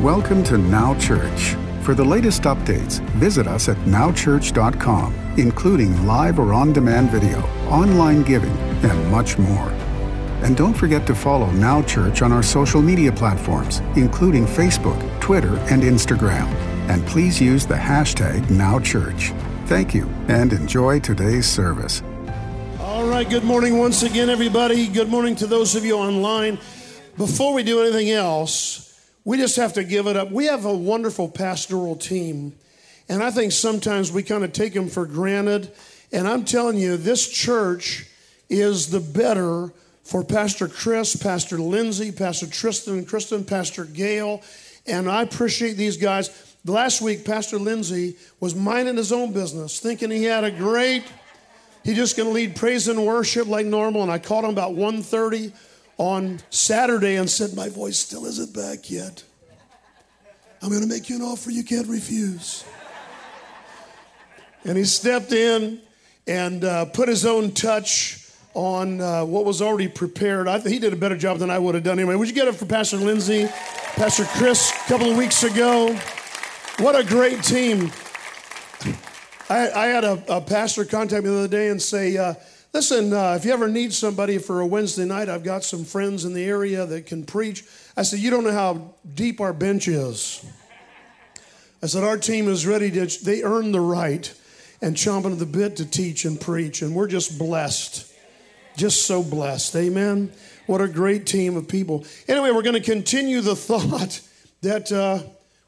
Welcome to Now Church. For the latest updates, visit us at nowchurch.com, including live or on demand video, online giving, and much more. And don't forget to follow Now Church on our social media platforms, including Facebook, Twitter, and Instagram. And please use the hashtag NowChurch. Thank you and enjoy today's service. All right, good morning once again, everybody. Good morning to those of you online. Before we do anything else, we just have to give it up. We have a wonderful pastoral team, and I think sometimes we kind of take them for granted. And I'm telling you, this church is the better for Pastor Chris, Pastor Lindsay, Pastor Tristan Kristen, Pastor Gail, and I appreciate these guys. Last week, Pastor Lindsay was minding his own business, thinking he had a great, he just going to lead praise and worship like normal. And I called him about 1.30 on Saturday and said, My voice still isn't back yet. I'm going to make you an offer you can't refuse. And he stepped in and uh, put his own touch on uh, what was already prepared. I he did a better job than I would have done anyway. Would you get it for Pastor Lindsay, Pastor Chris a couple of weeks ago? What a great team. I, I had a, a, pastor contact me the other day and say, uh, Listen, uh, if you ever need somebody for a Wednesday night, I've got some friends in the area that can preach. I said, You don't know how deep our bench is. I said, Our team is ready to, they earn the right and chomping at the bit to teach and preach. And we're just blessed. Just so blessed. Amen. What a great team of people. Anyway, we're going to continue the thought that uh,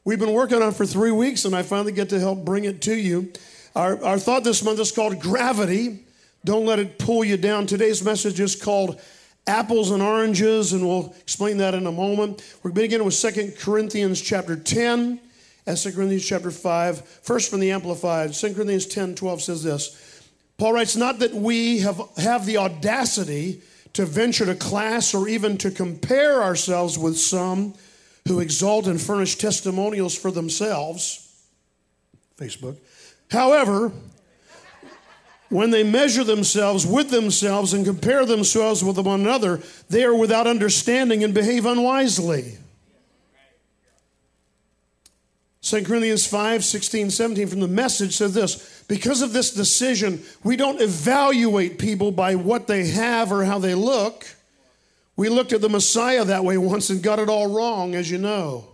we've been working on for three weeks, and I finally get to help bring it to you. Our, our thought this month is called Gravity. Don't let it pull you down. Today's message is called Apples and Oranges, and we'll explain that in a moment. We're beginning with Second Corinthians chapter 10 and 2 Corinthians chapter 5. First from the Amplified, 2 Corinthians 10 12 says this. Paul writes, Not that we have, have the audacity to venture to class or even to compare ourselves with some who exalt and furnish testimonials for themselves. Facebook. However, when they measure themselves with themselves and compare themselves with one another, they are without understanding and behave unwisely. 2 Corinthians 5, 16, 17 from the message says this Because of this decision, we don't evaluate people by what they have or how they look. We looked at the Messiah that way once and got it all wrong, as you know.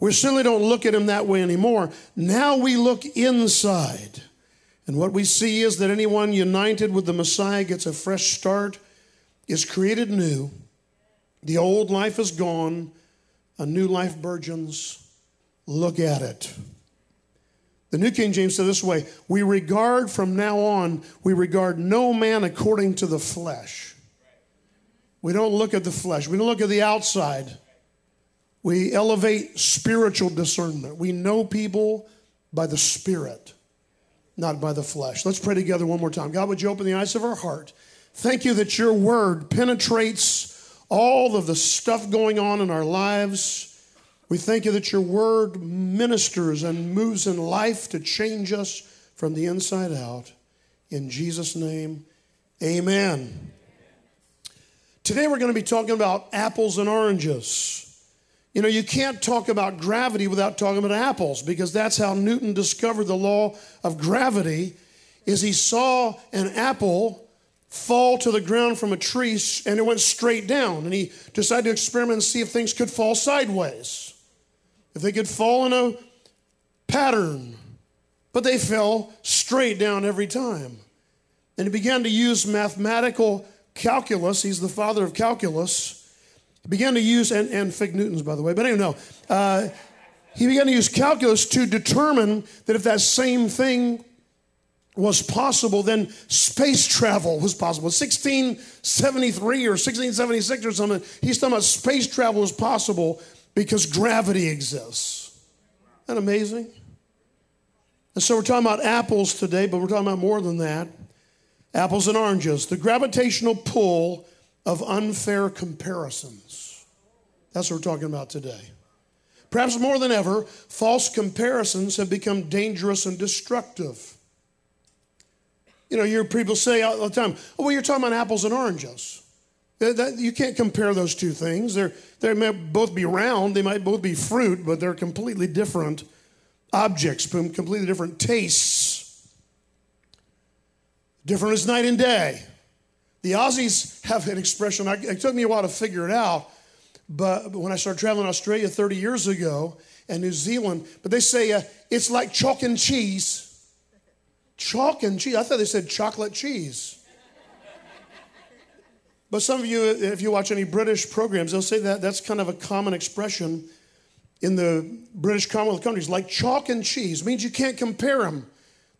We certainly don't look at him that way anymore. Now we look inside. And what we see is that anyone united with the Messiah gets a fresh start, is created new. The old life is gone, a new life burgeons. Look at it. The New King James said this way We regard from now on, we regard no man according to the flesh. We don't look at the flesh, we don't look at the outside. We elevate spiritual discernment. We know people by the Spirit not by the flesh. Let's pray together one more time. God, would you open the eyes of our heart? Thank you that your word penetrates all of the stuff going on in our lives. We thank you that your word ministers and moves in life to change us from the inside out. In Jesus' name, amen. Today we're going to be talking about apples and oranges. You know, you can't talk about gravity without talking about apples because that's how Newton discovered the law of gravity is he saw an apple fall to the ground from a tree and it went straight down and he decided to experiment and see if things could fall sideways. If they could fall in a pattern. But they fell straight down every time. And he began to use mathematical calculus. He's the father of calculus began to use, and, and Fig Newtons, by the way, but anyway, no. Uh, he began to use calculus to determine that if that same thing was possible, then space travel was possible. 1673 or 1676 or something, he's talking about space travel was possible because gravity exists. Isn't that amazing? And so we're talking about apples today, but we're talking about more than that. Apples and oranges. The gravitational pull of unfair comparisons. That's what we're talking about today. Perhaps more than ever, false comparisons have become dangerous and destructive. You know, you hear people say all the time, oh, well, you're talking about apples and oranges. That- that- you can't compare those two things. They're, they may both be round, they might both be fruit, but they're completely different objects, com- completely different tastes. Different as night and day. The Aussies have an expression, I, it took me a while to figure it out, but, but when I started traveling Australia 30 years ago and New Zealand, but they say uh, it's like chalk and cheese. Chalk and cheese. I thought they said chocolate cheese. But some of you, if you watch any British programs, they'll say that that's kind of a common expression in the British Commonwealth countries. Like chalk and cheese means you can't compare them.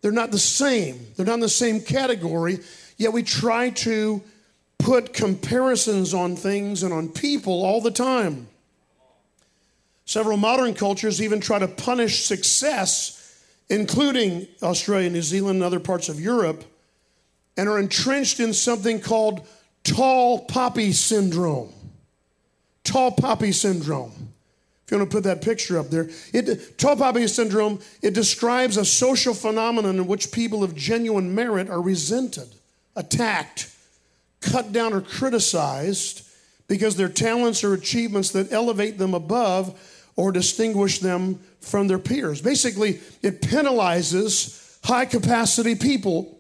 They're not the same. They're not in the same category. Yet we try to put comparisons on things and on people all the time. Several modern cultures even try to punish success, including Australia, New Zealand, and other parts of Europe, and are entrenched in something called tall poppy syndrome. Tall poppy syndrome. If you want to put that picture up there, it, tall poppy syndrome, it describes a social phenomenon in which people of genuine merit are resented, attacked, cut down, or criticized because their talents or achievements that elevate them above or distinguish them from their peers. Basically, it penalizes high capacity people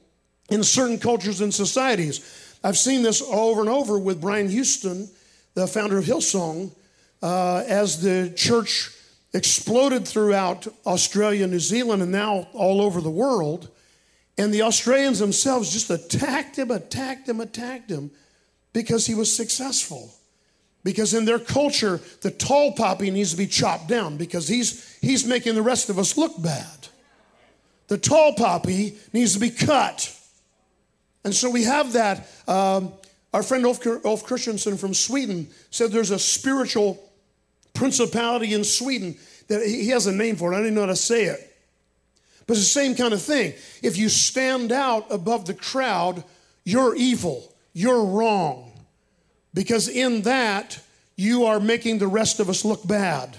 in certain cultures and societies. I've seen this over and over with Brian Houston, the founder of Hillsong, uh, as the church exploded throughout Australia, New Zealand, and now all over the world. And the Australians themselves just attacked him, attacked him, attacked him because he was successful. Because in their culture, the tall poppy needs to be chopped down because he's, he's making the rest of us look bad. The tall poppy needs to be cut. And so we have that. Um, our friend Ulf, Ulf Christensen from Sweden said there's a spiritual principality in Sweden that he has a name for it. I didn't know how to say it. But it's the same kind of thing. If you stand out above the crowd, you're evil, you're wrong. Because in that, you are making the rest of us look bad.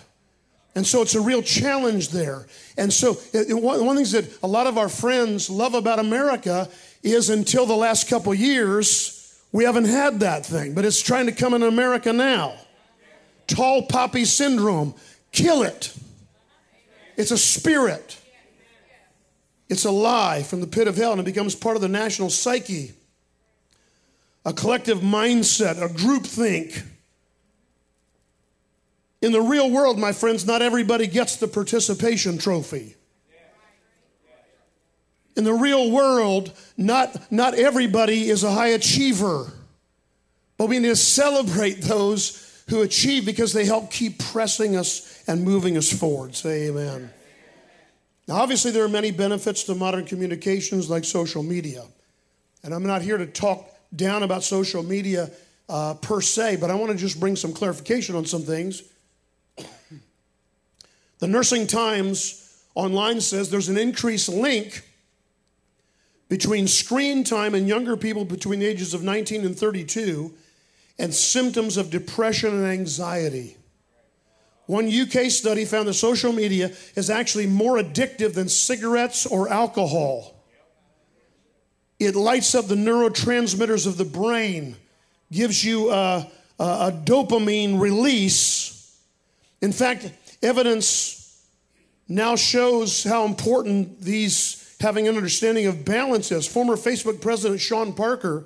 And so it's a real challenge there. And so, one, one of the things that a lot of our friends love about America is until the last couple years, we haven't had that thing, but it's trying to come in America now. Tall poppy syndrome, kill it. It's a spirit. It's a lie from the pit of hell, and it becomes part of the national psyche. A collective mindset, a group think. In the real world, my friends, not everybody gets the participation trophy. In the real world, not, not everybody is a high achiever. But we need to celebrate those who achieve because they help keep pressing us and moving us forward. Say amen. Now, obviously, there are many benefits to modern communications like social media. And I'm not here to talk down about social media uh, per se, but I want to just bring some clarification on some things. The Nursing Times online says there's an increased link between screen time in younger people between the ages of 19 and 32 and symptoms of depression and anxiety. One UK study found that social media is actually more addictive than cigarettes or alcohol. It lights up the neurotransmitters of the brain, gives you a, a, a dopamine release. In fact, evidence now shows how important these having an understanding of balance is. Former Facebook President Sean Parker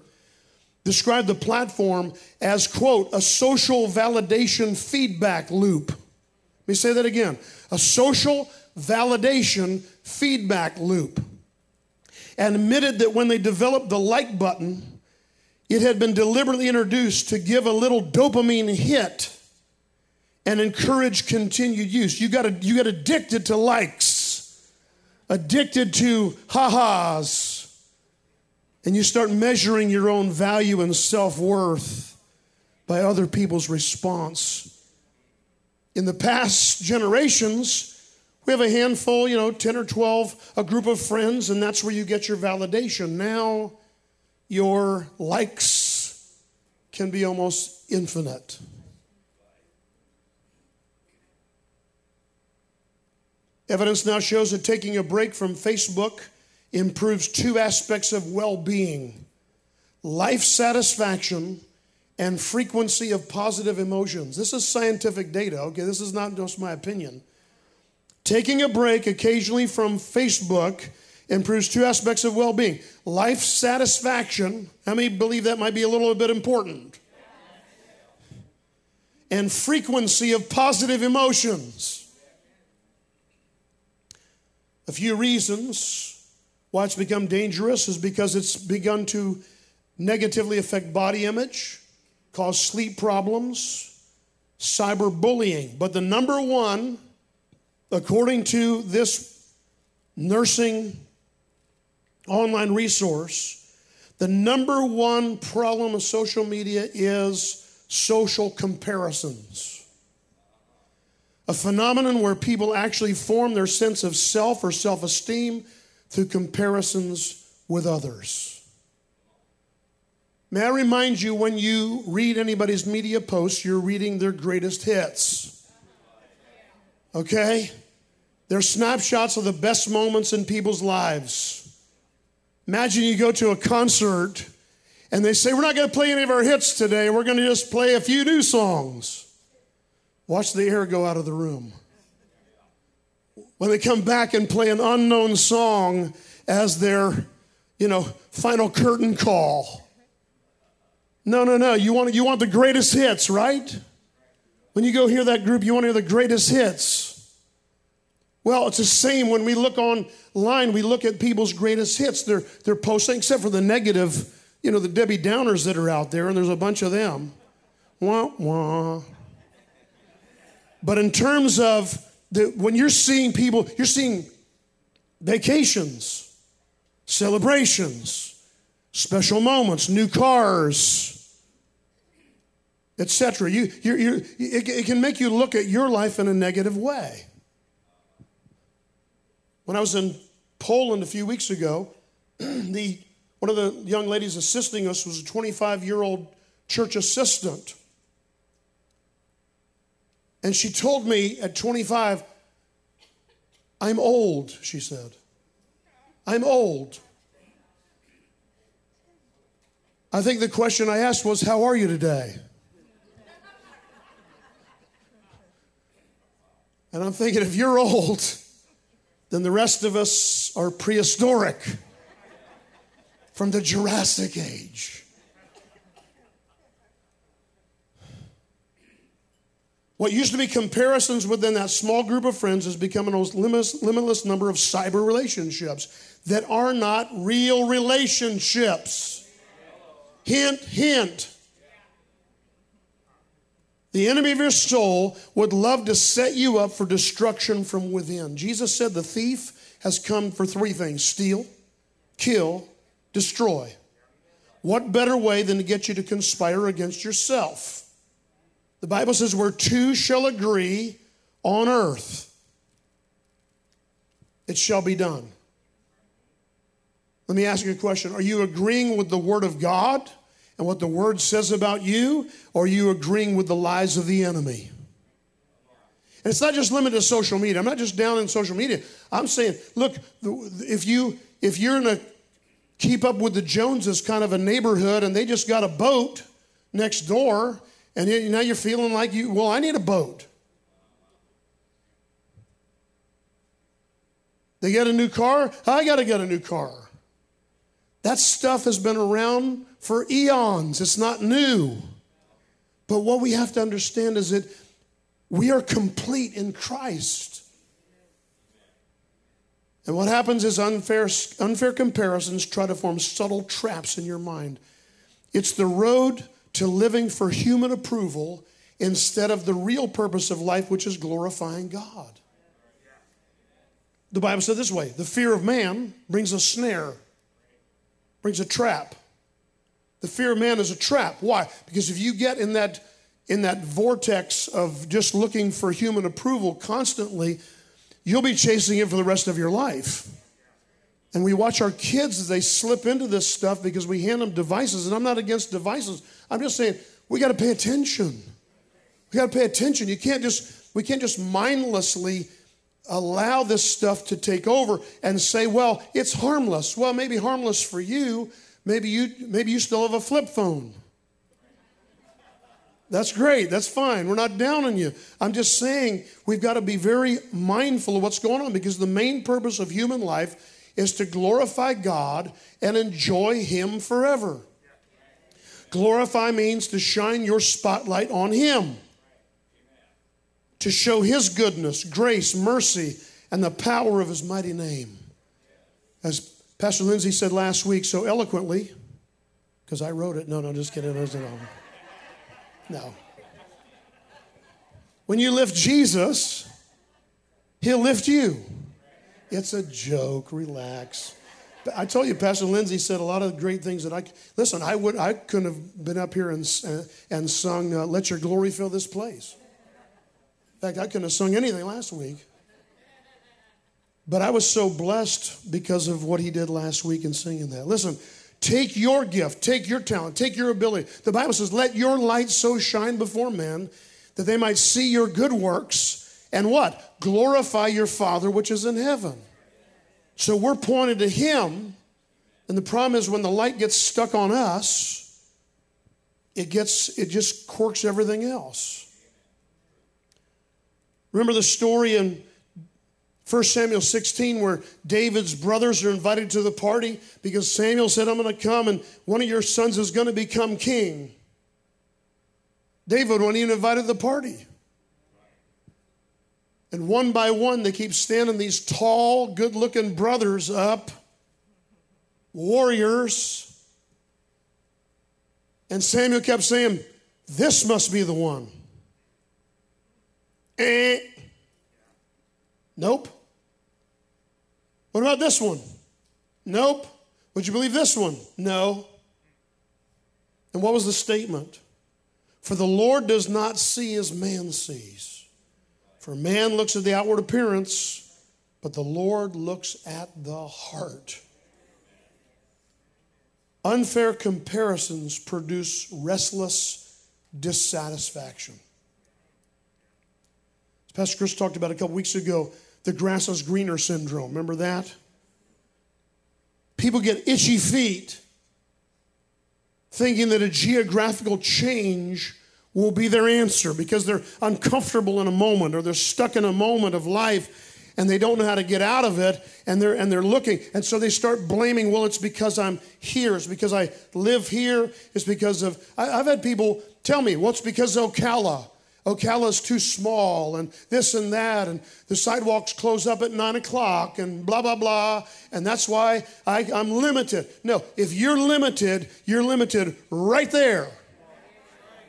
described the platform as, quote, a social validation feedback loop. Let me say that again a social validation feedback loop. And admitted that when they developed the like button, it had been deliberately introduced to give a little dopamine hit and encourage continued use. You got, you got addicted to likes, addicted to ha-has, and you start measuring your own value and self-worth by other people's response. In the past generations, we have a handful, you know, 10 or 12, a group of friends, and that's where you get your validation. Now, your likes can be almost infinite. Evidence now shows that taking a break from Facebook improves two aspects of well being life satisfaction and frequency of positive emotions. This is scientific data, okay? This is not just my opinion. Taking a break occasionally from Facebook improves two aspects of well being life satisfaction. How many believe that might be a little bit important? And frequency of positive emotions. A few reasons why it's become dangerous is because it's begun to negatively affect body image, cause sleep problems, cyberbullying. But the number one, according to this nursing online resource, the number one problem of social media is social comparisons. A phenomenon where people actually form their sense of self or self esteem through comparisons with others. May I remind you when you read anybody's media posts, you're reading their greatest hits. Okay? They're snapshots of the best moments in people's lives. Imagine you go to a concert and they say, We're not going to play any of our hits today. We're going to just play a few new songs. Watch the air go out of the room. When they come back and play an unknown song as their, you know, final curtain call no, no, no. You want, you want the greatest hits, right? When you go hear that group, you want to hear the greatest hits. Well, it's the same when we look online, we look at people's greatest hits. They're, they're posting, except for the negative, you know, the Debbie Downers that are out there, and there's a bunch of them. Wah, wah. But in terms of the, when you're seeing people, you're seeing vacations, celebrations, special moments, new cars, etc. You, you, you, it, it can make you look at your life in a negative way. When I was in Poland a few weeks ago, the, one of the young ladies assisting us was a 25 year old church assistant. And she told me at 25, I'm old, she said. I'm old. I think the question I asked was, How are you today? And I'm thinking, if you're old, then the rest of us are prehistoric from the Jurassic Age. What used to be comparisons within that small group of friends is becoming a limitless, limitless number of cyber relationships that are not real relationships. Hint, hint. The enemy of your soul would love to set you up for destruction from within. Jesus said the thief has come for three things steal, kill, destroy. What better way than to get you to conspire against yourself? The Bible says, where two shall agree on earth, it shall be done. Let me ask you a question Are you agreeing with the Word of God? And what the word says about you, or are you agreeing with the lies of the enemy? And it's not just limited to social media. I'm not just down in social media. I'm saying, look, if you if you're in a keep up with the Joneses kind of a neighborhood and they just got a boat next door, and now you're feeling like you, well, I need a boat. They get a new car, I got to get a new car. That stuff has been around for eons, it's not new. But what we have to understand is that we are complete in Christ. And what happens is unfair, unfair comparisons try to form subtle traps in your mind. It's the road to living for human approval instead of the real purpose of life, which is glorifying God. The Bible said this way the fear of man brings a snare, brings a trap. The fear of man is a trap. Why? Because if you get in that in that vortex of just looking for human approval constantly, you'll be chasing it for the rest of your life. And we watch our kids as they slip into this stuff because we hand them devices. And I'm not against devices. I'm just saying we got to pay attention. We got to pay attention. You can't just we can't just mindlessly allow this stuff to take over and say, well, it's harmless. Well, maybe harmless for you, Maybe you, maybe you still have a flip phone. That's great. That's fine. We're not down on you. I'm just saying we've got to be very mindful of what's going on because the main purpose of human life is to glorify God and enjoy Him forever. Glorify means to shine your spotlight on Him, to show His goodness, grace, mercy, and the power of His mighty name. As Pastor Lindsay said last week so eloquently, because I wrote it. No, no, just kidding. No. When you lift Jesus, He'll lift you. It's a joke. Relax. I told you, Pastor Lindsay said a lot of great things that I listen. I would, I couldn't have been up here and and sung uh, "Let Your Glory Fill This Place." In fact, I couldn't have sung anything last week. But I was so blessed because of what he did last week in singing that. Listen, take your gift, take your talent, take your ability. The Bible says, "Let your light so shine before men that they might see your good works." And what? Glorify your Father which is in heaven. So we're pointed to Him. And the problem is when the light gets stuck on us, it gets it just corks everything else. Remember the story in 1 Samuel 16 where David's brothers are invited to the party because Samuel said, I'm going to come and one of your sons is going to become king. David wasn't even invited to the party. And one by one, they keep standing these tall, good looking brothers up, warriors. And Samuel kept saying, This must be the one. Eh. Nope. What about this one? Nope. Would you believe this one? No. And what was the statement? For the Lord does not see as man sees. For man looks at the outward appearance, but the Lord looks at the heart. Unfair comparisons produce restless dissatisfaction. Pastor Chris talked about a couple weeks ago the grass is greener syndrome. Remember that? People get itchy feet thinking that a geographical change will be their answer because they're uncomfortable in a moment or they're stuck in a moment of life and they don't know how to get out of it and they're and they're looking and so they start blaming well it's because i'm here it's because i live here it's because of I, have had people tell me well it's because of ocala ocala's too small and this and that and the sidewalks close up at nine o'clock and blah blah blah and that's why I, i'm limited no if you're limited you're limited right there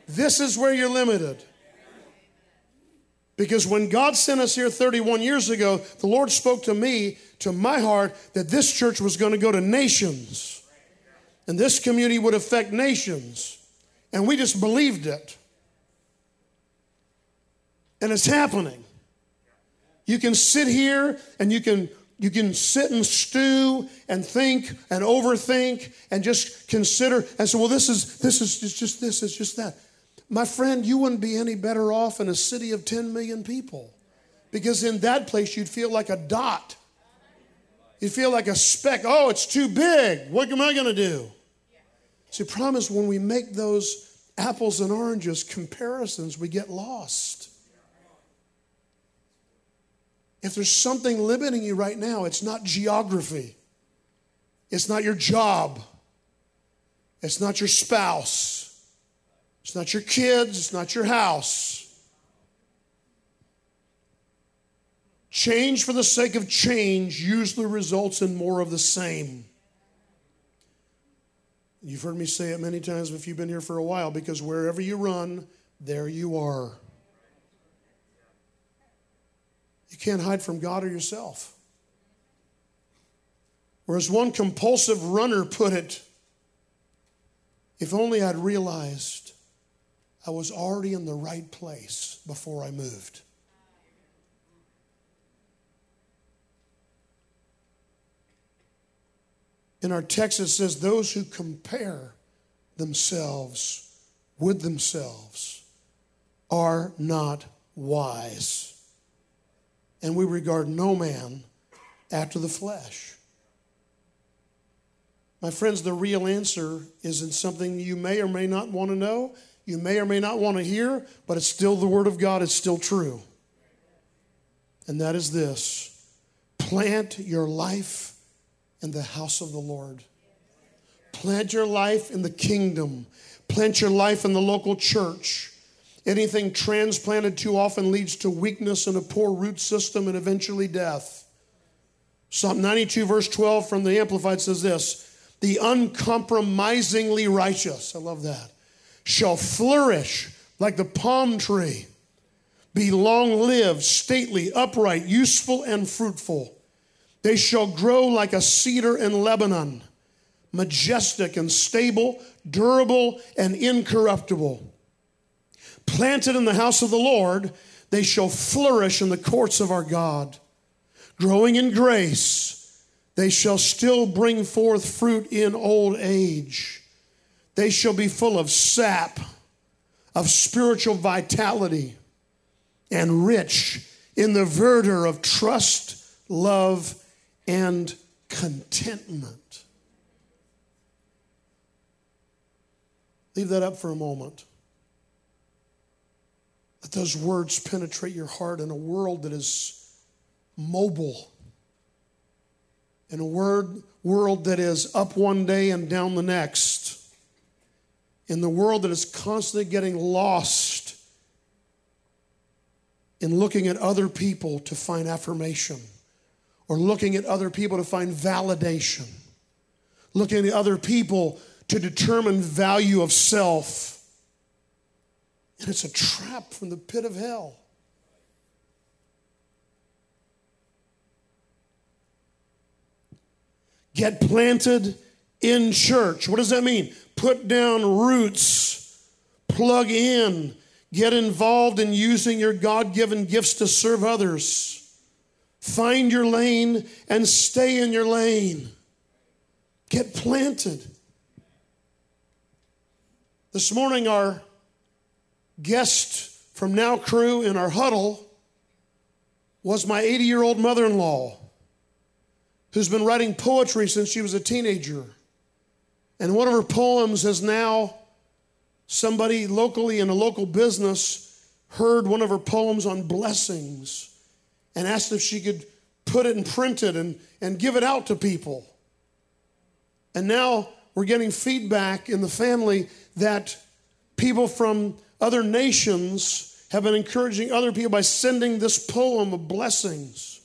this is where you're limited. Because when God sent us here 31 years ago, the Lord spoke to me, to my heart, that this church was going to go to nations. And this community would affect nations. And we just believed it. And it's happening. You can sit here and you can you can sit and stew and think and overthink and just consider and say, well, this is this is just this, is just that. My friend, you wouldn't be any better off in a city of 10 million people because in that place you'd feel like a dot. You'd feel like a speck. Oh, it's too big. What am I going to do? See, promise when we make those apples and oranges comparisons, we get lost. If there's something limiting you right now, it's not geography, it's not your job, it's not your spouse. It's not your kids, it's not your house. Change for the sake of change usually results in more of the same. You've heard me say it many times if you've been here for a while because wherever you run, there you are. You can't hide from God or yourself. Whereas one compulsive runner put it, if only I'd realized I was already in the right place before I moved. In our text, it says, Those who compare themselves with themselves are not wise. And we regard no man after the flesh. My friends, the real answer is in something you may or may not want to know you may or may not want to hear, but it's still the Word of God, it's still true. And that is this plant your life in the house of the Lord. Plant your life in the kingdom. Plant your life in the local church. Anything transplanted too often leads to weakness and a poor root system and eventually death. Psalm 92, verse 12 from the Amplified says this The uncompromisingly righteous, I love that, shall flourish like the palm tree, be long lived, stately, upright, useful, and fruitful. They shall grow like a cedar in Lebanon, majestic and stable, durable and incorruptible. Planted in the house of the Lord, they shall flourish in the courts of our God. Growing in grace, they shall still bring forth fruit in old age. They shall be full of sap, of spiritual vitality, and rich in the verdure of trust, love, and contentment. Leave that up for a moment. Let those words penetrate your heart in a world that is mobile, in a word, world that is up one day and down the next, in the world that is constantly getting lost in looking at other people to find affirmation, or looking at other people to find validation, looking at other people to determine value of self and it's a trap from the pit of hell. Get planted in church. What does that mean? Put down roots, plug in, get involved in using your God given gifts to serve others. Find your lane and stay in your lane. Get planted. This morning, our guest from Now Crew in our huddle was my 80 year old mother in law who's been writing poetry since she was a teenager. And one of her poems has now, somebody locally in a local business heard one of her poems on blessings and asked if she could put it and print it and, and give it out to people. And now we're getting feedback in the family that people from other nations have been encouraging other people by sending this poem of blessings.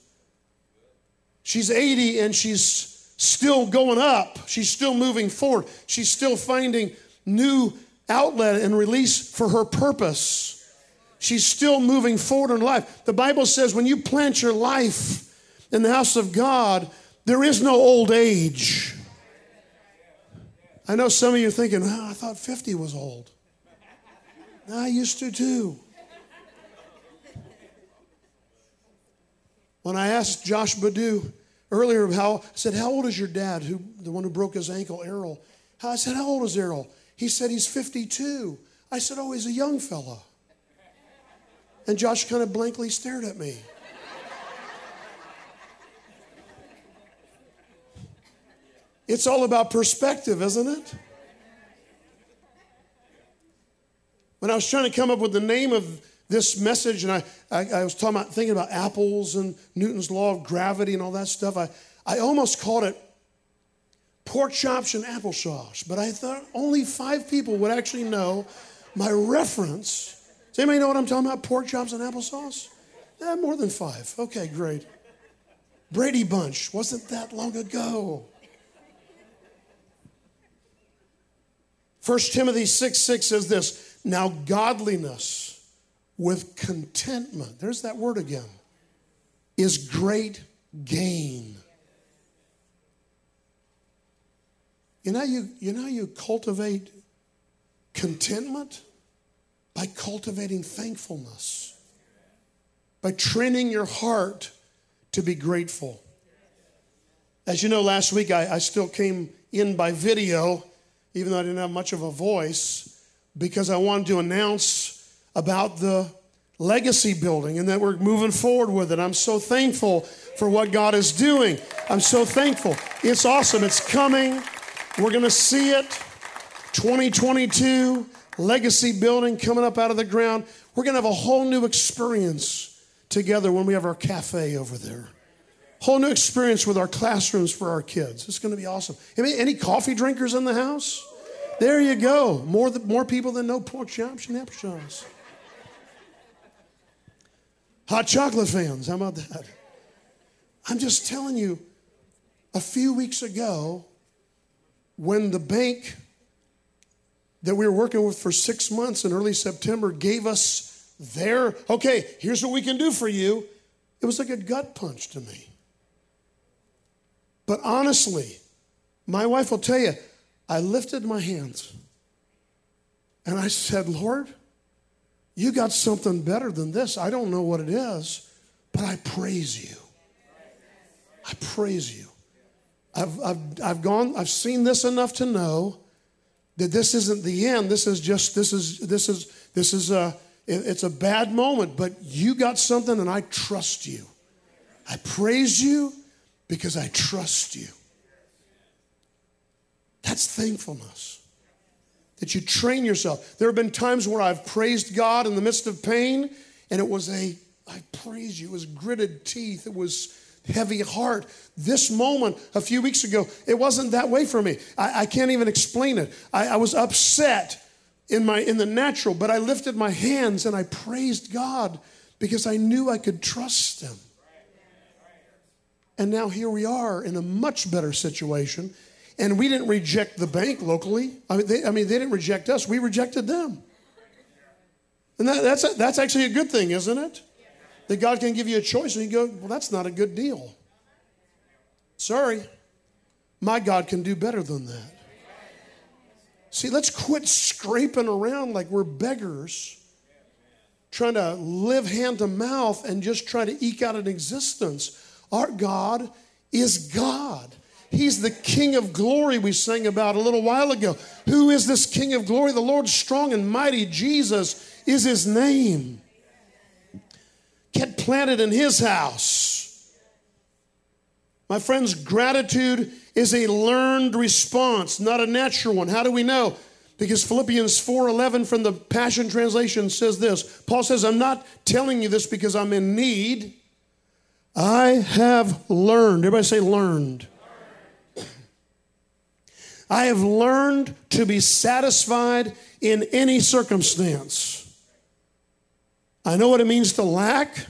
She's 80 and she's still going up. She's still moving forward. She's still finding new outlet and release for her purpose. She's still moving forward in life. The Bible says when you plant your life in the house of God, there is no old age. I know some of you are thinking, oh, I thought 50 was old. I used to too. When I asked Josh Badu earlier how I said, How old is your dad, who the one who broke his ankle, Errol? I said, How old is Errol? He said he's 52. I said, Oh, he's a young fella. And Josh kind of blankly stared at me. It's all about perspective, isn't it? When I was trying to come up with the name of this message, and I, I, I, was talking about thinking about apples and Newton's law of gravity and all that stuff, I, I almost called it pork chops and applesauce. But I thought only five people would actually know my reference. Does anybody know what I'm talking about? Pork chops and applesauce? Eh, more than five. Okay, great. Brady Bunch wasn't that long ago. 1 Timothy 6 6 says this now, godliness with contentment, there's that word again, is great gain. You know, you, you know, you cultivate contentment by cultivating thankfulness, by training your heart to be grateful. As you know, last week I, I still came in by video, even though I didn't have much of a voice because I wanted to announce about the legacy building and that we're moving forward with it. I'm so thankful for what God is doing. I'm so thankful. It's awesome. It's coming. We're going to see it 2022. legacy building coming up out of the ground. We're going to have a whole new experience together when we have our cafe over there. Whole new experience with our classrooms for our kids. It's going to be awesome. Any, any coffee drinkers in the house? There you go. More, more people than no pork chops and apple Hot chocolate fans, how about that? I'm just telling you, a few weeks ago, when the bank that we were working with for six months in early September gave us their, okay, here's what we can do for you, it was like a gut punch to me. But honestly, my wife will tell you, I lifted my hands and I said, Lord, you got something better than this. I don't know what it is, but I praise you. I praise you. I've, I've, I've gone, I've seen this enough to know that this isn't the end. This is just, this is, this is, this is a, it's a bad moment, but you got something and I trust you. I praise you because I trust you. That's thankfulness. That you train yourself. There have been times where I've praised God in the midst of pain, and it was a, I praise you, it was gritted teeth, it was heavy heart. This moment a few weeks ago, it wasn't that way for me. I, I can't even explain it. I, I was upset in my in the natural, but I lifted my hands and I praised God because I knew I could trust Him. And now here we are in a much better situation. And we didn't reject the bank locally. I mean, they, I mean, they didn't reject us, we rejected them. And that, that's, a, that's actually a good thing, isn't it? that God can give you a choice and you go, well, that's not a good deal. Sorry. My God can do better than that. See, let's quit scraping around like we're beggars, trying to live hand to mouth and just try to eke out an existence. Our God is God. He's the King of glory we sang about a little while ago. Who is this King of glory? The Lord strong and mighty. Jesus is his name. Get planted in his house. My friends, gratitude is a learned response, not a natural one. How do we know? Because Philippians 4:11 from the Passion Translation says this. Paul says, "I'm not telling you this because I'm in need. I have learned." Everybody say learned. I have learned to be satisfied in any circumstance. I know what it means to lack.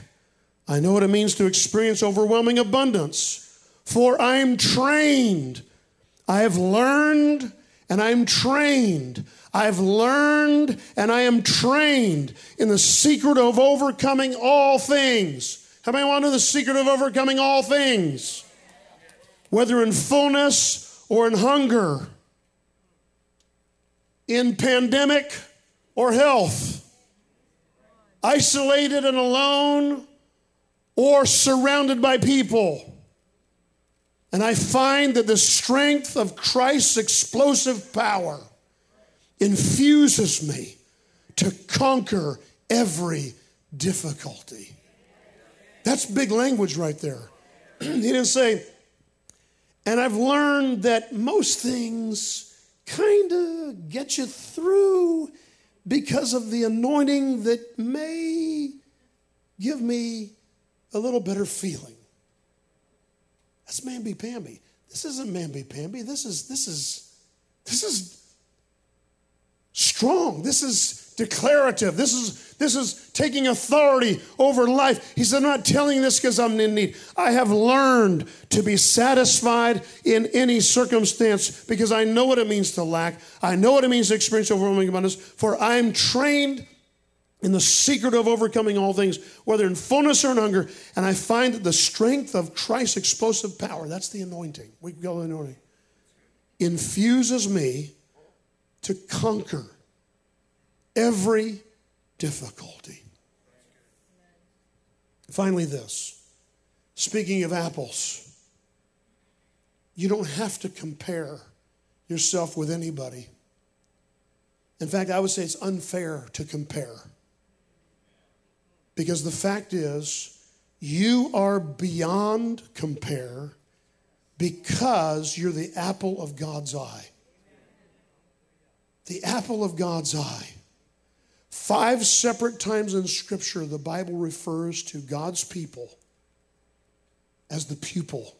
I know what it means to experience overwhelming abundance. For I'm trained. I have learned and I'm trained. I've learned and I am trained in the secret of overcoming all things. How many want to know the secret of overcoming all things? Whether in fullness or in hunger, in pandemic or health isolated and alone, or surrounded by people. And I find that the strength of Christ's explosive power infuses me to conquer every difficulty. That's big language right there. he didn't say, and I've learned that most things kind of get you through because of the anointing that may give me a little better feeling. That's mamby pamby. This isn't mamby pamby. This is this is this is strong. This is declarative. This is this is taking authority over life. He said, I'm not telling this because I'm in need. I have learned to be satisfied in any circumstance because I know what it means to lack. I know what it means to experience overwhelming abundance, for I'm trained in the secret of overcoming all things, whether in fullness or in hunger. And I find that the strength of Christ's explosive power, that's the anointing. We it anointing, infuses me to conquer every difficulty. Finally, this speaking of apples, you don't have to compare yourself with anybody. In fact, I would say it's unfair to compare. Because the fact is, you are beyond compare because you're the apple of God's eye the apple of God's eye. Five separate times in Scripture, the Bible refers to God's people as the pupil,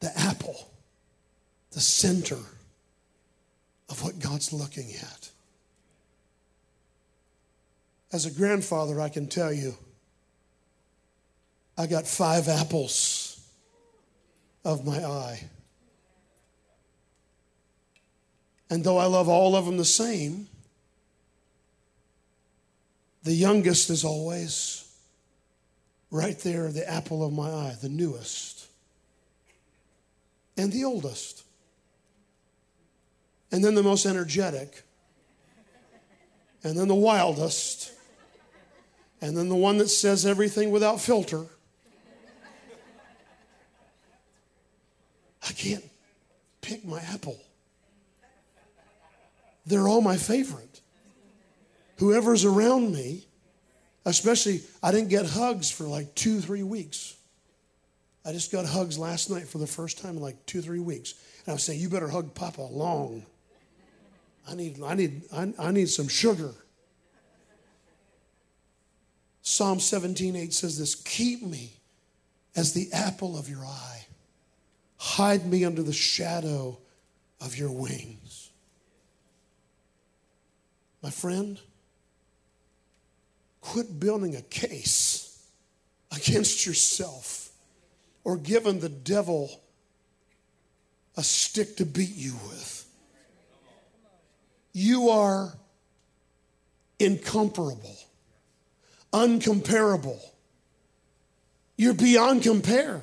the apple, the center of what God's looking at. As a grandfather, I can tell you, I got five apples of my eye. And though I love all of them the same, the youngest is always right there, the apple of my eye, the newest, and the oldest, and then the most energetic, and then the wildest, and then the one that says everything without filter. I can't pick my apple. They're all my favorite. Whoever's around me, especially, I didn't get hugs for like two, three weeks. I just got hugs last night for the first time in like two, three weeks. And I was saying, You better hug Papa long. I need, I need, I, I need some sugar. Psalm 17, 8 says this Keep me as the apple of your eye, hide me under the shadow of your wings. My friend, quit building a case against yourself or giving the devil a stick to beat you with. You are incomparable, uncomparable. You're beyond compare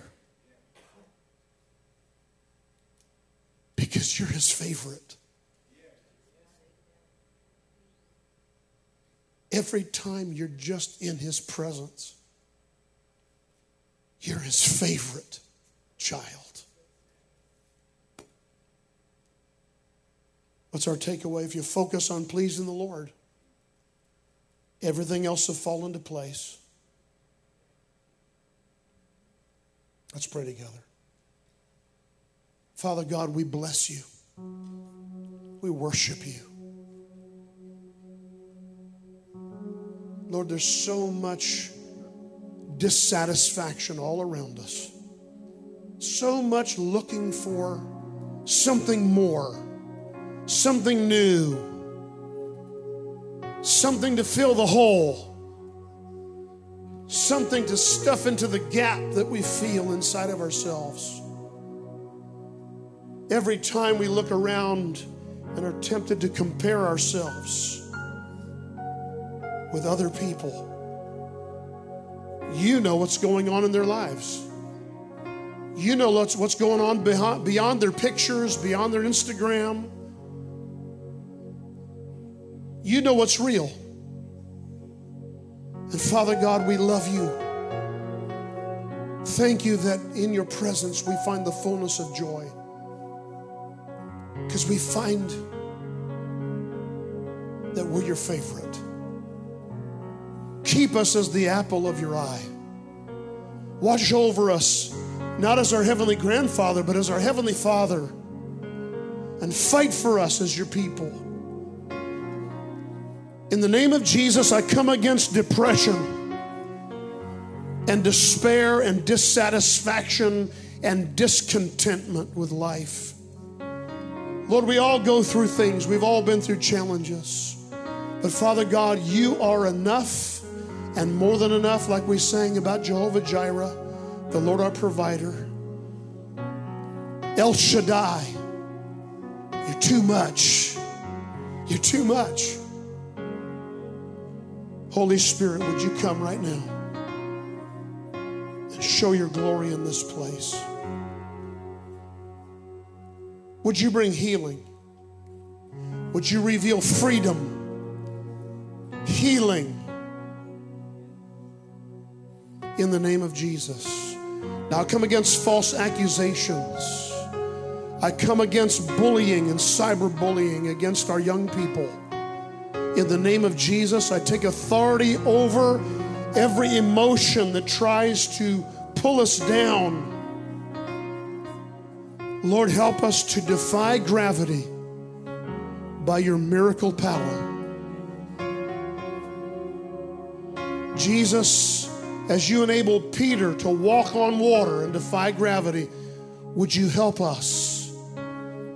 because you're his favorite. Every time you're just in his presence, you're his favorite child. What's our takeaway? If you focus on pleasing the Lord, everything else will fall into place. Let's pray together. Father God, we bless you. We worship you. Lord, there's so much dissatisfaction all around us. So much looking for something more, something new, something to fill the hole, something to stuff into the gap that we feel inside of ourselves. Every time we look around and are tempted to compare ourselves, with other people. You know what's going on in their lives. You know what's what's going on beyond, beyond their pictures, beyond their Instagram. You know what's real. And Father God, we love you. Thank you that in your presence we find the fullness of joy. Because we find that we're your favorite. Keep us as the apple of your eye. Watch over us, not as our heavenly grandfather, but as our heavenly father. And fight for us as your people. In the name of Jesus, I come against depression and despair and dissatisfaction and discontentment with life. Lord, we all go through things, we've all been through challenges. But Father God, you are enough and more than enough, like we sang about Jehovah Jireh, the Lord our provider. El Shaddai, you're too much. You're too much. Holy Spirit, would you come right now and show your glory in this place? Would you bring healing? Would you reveal freedom, healing? In the name of Jesus. Now I come against false accusations. I come against bullying and cyberbullying against our young people. In the name of Jesus, I take authority over every emotion that tries to pull us down. Lord, help us to defy gravity, by your miracle power. Jesus, as you enabled Peter to walk on water and defy gravity, would you help us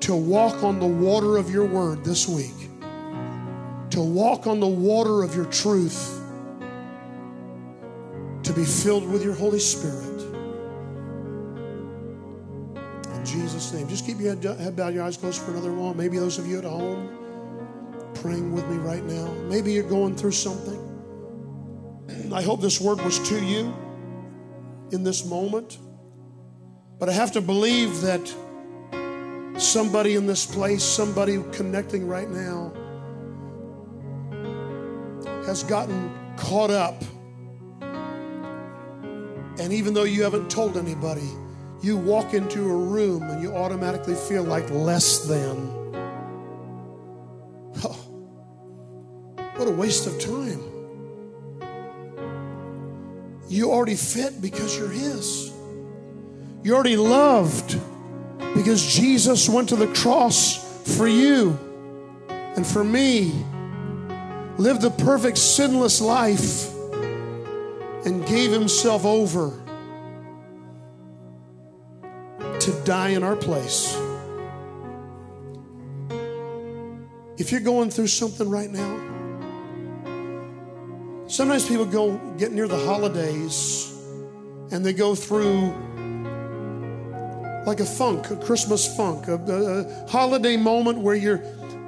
to walk on the water of your word this week? To walk on the water of your truth, to be filled with your Holy Spirit. In Jesus' name. Just keep your head, head bowed, your eyes closed for another moment. Maybe those of you at home praying with me right now. Maybe you're going through something. I hope this word was to you in this moment. But I have to believe that somebody in this place, somebody connecting right now, has gotten caught up. And even though you haven't told anybody, you walk into a room and you automatically feel like less than. Oh, what a waste of time. You already fit because you're His. You're already loved because Jesus went to the cross for you and for me, lived the perfect sinless life, and gave Himself over to die in our place. If you're going through something right now, sometimes people go get near the holidays and they go through like a funk, a Christmas funk, a, a, holiday moment where you're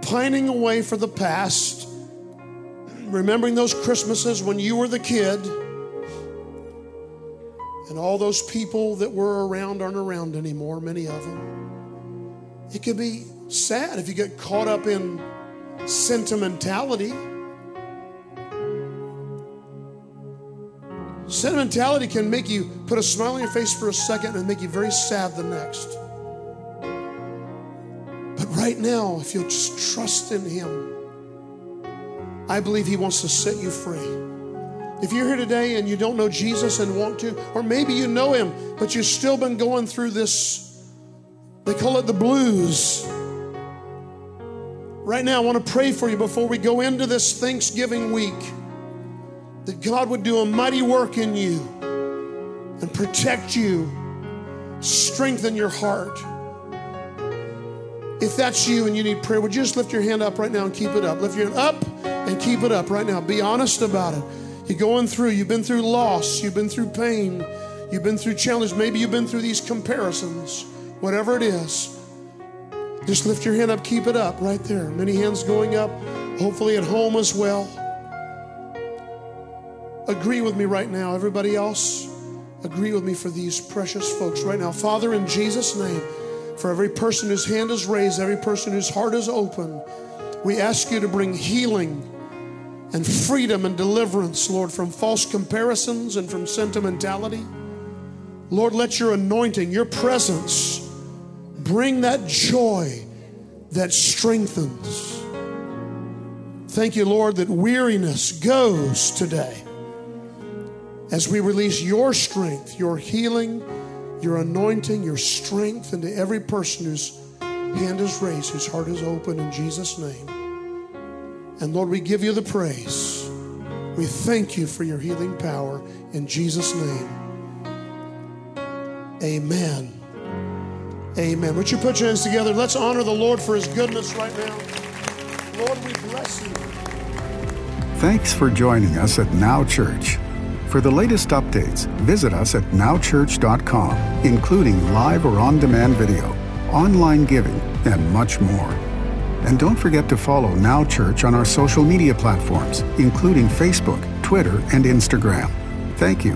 pining away for the past, remembering those Christmases when you were the kid and all those people that were around aren't around anymore, many of them. It could be sad if you get caught up in sentimentality. Sentimentality can make you put a smile on your face for a second and make you very sad the next. But right now, if you'll just trust in Him, I believe He wants to set you free. If you're here today and you don't know Jesus and want to, or maybe you know him, but you've still been going through this, they call it the blues. Right now, I want to pray for you before we go into this Thanksgiving week that God would do a mighty work in you and protect you, strengthen your heart. If that's you and you need prayer, would you just lift your hand up right now and keep it up? Lift your hand up and keep it up right now. Be honest about it. You're going through, you've been through loss, you've been through pain, you've been through challenge, maybe you've been through these comparisons, whatever it is. Just lift your hand up, keep it up right there. Many hands going up, hopefully at home as well. Agree with me right now, everybody else. Agree with me for these precious folks right now. Father, in Jesus' name, for every person whose hand is raised, every person whose heart is open, we ask you to bring healing and freedom and deliverance, Lord, from false comparisons and from sentimentality. Lord, let your anointing, your presence, bring that joy that strengthens. Thank you, Lord, that weariness goes today as we release your strength, your healing, your anointing, your strength into every person whose hand is raised, whose heart is open in Jesus' name. And Lord, we give you the praise. We thank you for your healing power in Jesus' name. Amen. Amen. Would you put your hands together? Let's honor the Lord for his goodness right now. Lord, we bless you. Thanks for joining us at Now Church. For the latest updates, visit us at nowchurch.com, including live or on demand video, online giving, and much more. And don't forget to follow Now Church on our social media platforms, including Facebook, Twitter, and Instagram. Thank you